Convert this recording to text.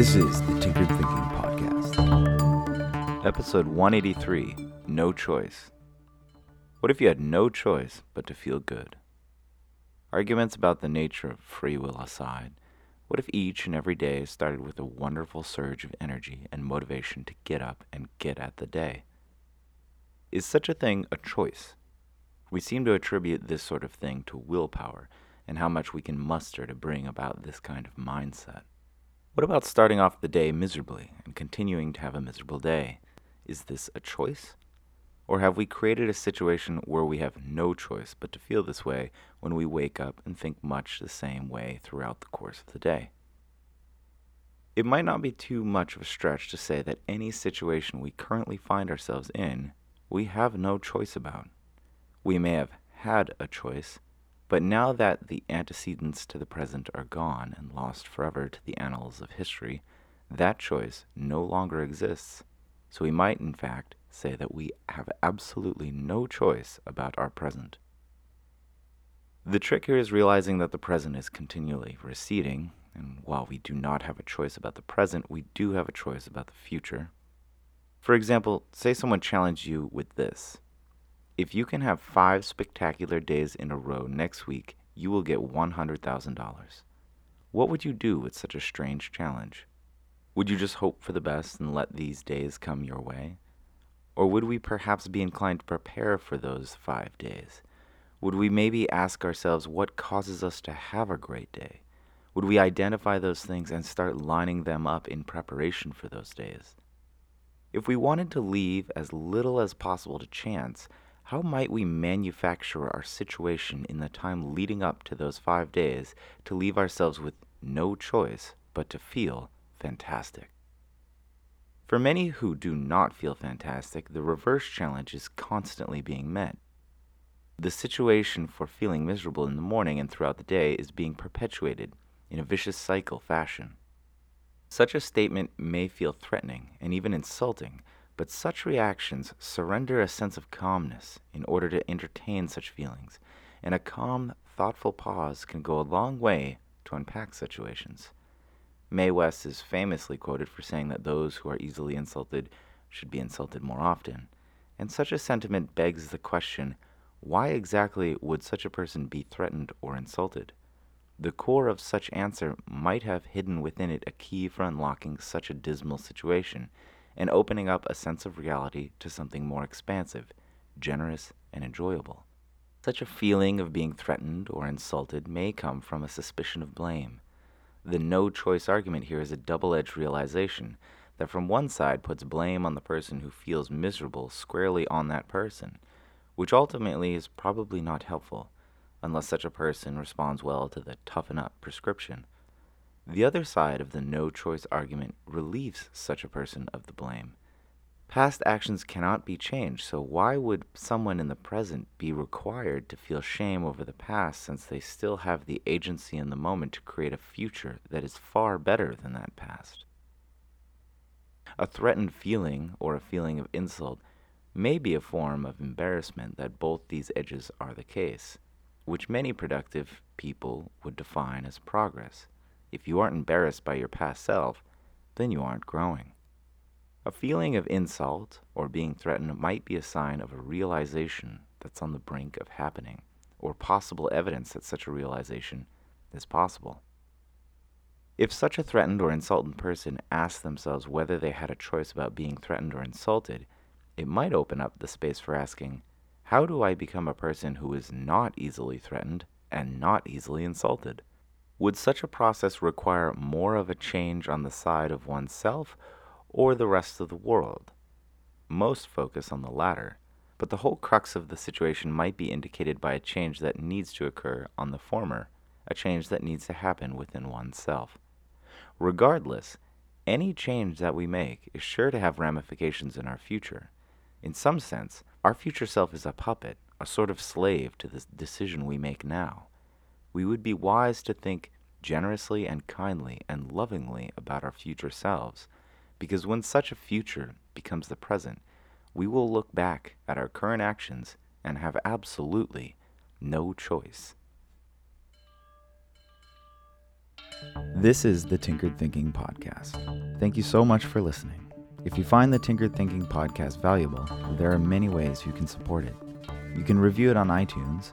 This is the Tinkered Thinking Podcast. Episode 183 No Choice. What if you had no choice but to feel good? Arguments about the nature of free will aside, what if each and every day started with a wonderful surge of energy and motivation to get up and get at the day? Is such a thing a choice? We seem to attribute this sort of thing to willpower and how much we can muster to bring about this kind of mindset. What about starting off the day miserably and continuing to have a miserable day? Is this a choice? Or have we created a situation where we have no choice but to feel this way when we wake up and think much the same way throughout the course of the day? It might not be too much of a stretch to say that any situation we currently find ourselves in, we have no choice about. We may have had a choice, but now that the antecedents to the present are gone and lost forever to the annals of history, that choice no longer exists. So we might, in fact, say that we have absolutely no choice about our present. The trick here is realizing that the present is continually receding, and while we do not have a choice about the present, we do have a choice about the future. For example, say someone challenged you with this if you can have five spectacular days in a row next week, you will get $100,000. What would you do with such a strange challenge? Would you just hope for the best and let these days come your way? Or would we perhaps be inclined to prepare for those five days? Would we maybe ask ourselves what causes us to have a great day? Would we identify those things and start lining them up in preparation for those days? If we wanted to leave as little as possible to chance, how might we manufacture our situation in the time leading up to those five days to leave ourselves with no choice but to feel fantastic? For many who do not feel fantastic, the reverse challenge is constantly being met. The situation for feeling miserable in the morning and throughout the day is being perpetuated in a vicious cycle fashion. Such a statement may feel threatening and even insulting but such reactions surrender a sense of calmness in order to entertain such feelings, and a calm, thoughtful pause can go a long way to unpack situations. Mae West is famously quoted for saying that those who are easily insulted should be insulted more often, and such a sentiment begs the question why exactly would such a person be threatened or insulted? The core of such answer might have hidden within it a key for unlocking such a dismal situation and opening up a sense of reality to something more expansive, generous, and enjoyable. Such a feeling of being threatened or insulted may come from a suspicion of blame. The no choice argument here is a double edged realization that from one side puts blame on the person who feels miserable squarely on that person, which ultimately is probably not helpful, unless such a person responds well to the toughen up prescription. The other side of the no choice argument relieves such a person of the blame. Past actions cannot be changed, so why would someone in the present be required to feel shame over the past since they still have the agency in the moment to create a future that is far better than that past? A threatened feeling or a feeling of insult may be a form of embarrassment that both these edges are the case, which many productive people would define as progress. If you aren't embarrassed by your past self, then you aren't growing. A feeling of insult or being threatened might be a sign of a realization that's on the brink of happening, or possible evidence that such a realization is possible. If such a threatened or insulted person asked themselves whether they had a choice about being threatened or insulted, it might open up the space for asking, How do I become a person who is not easily threatened and not easily insulted? Would such a process require more of a change on the side of oneself or the rest of the world? Most focus on the latter, but the whole crux of the situation might be indicated by a change that needs to occur on the former, a change that needs to happen within oneself. Regardless, any change that we make is sure to have ramifications in our future. In some sense, our future self is a puppet, a sort of slave to the decision we make now we would be wise to think generously and kindly and lovingly about our future selves, because when such a future becomes the present, we will look back at our current actions and have absolutely no choice. This is the Tinkered Thinking Podcast. Thank you so much for listening. If you find the Tinkered Thinking Podcast valuable, there are many ways you can support it. You can review it on iTunes,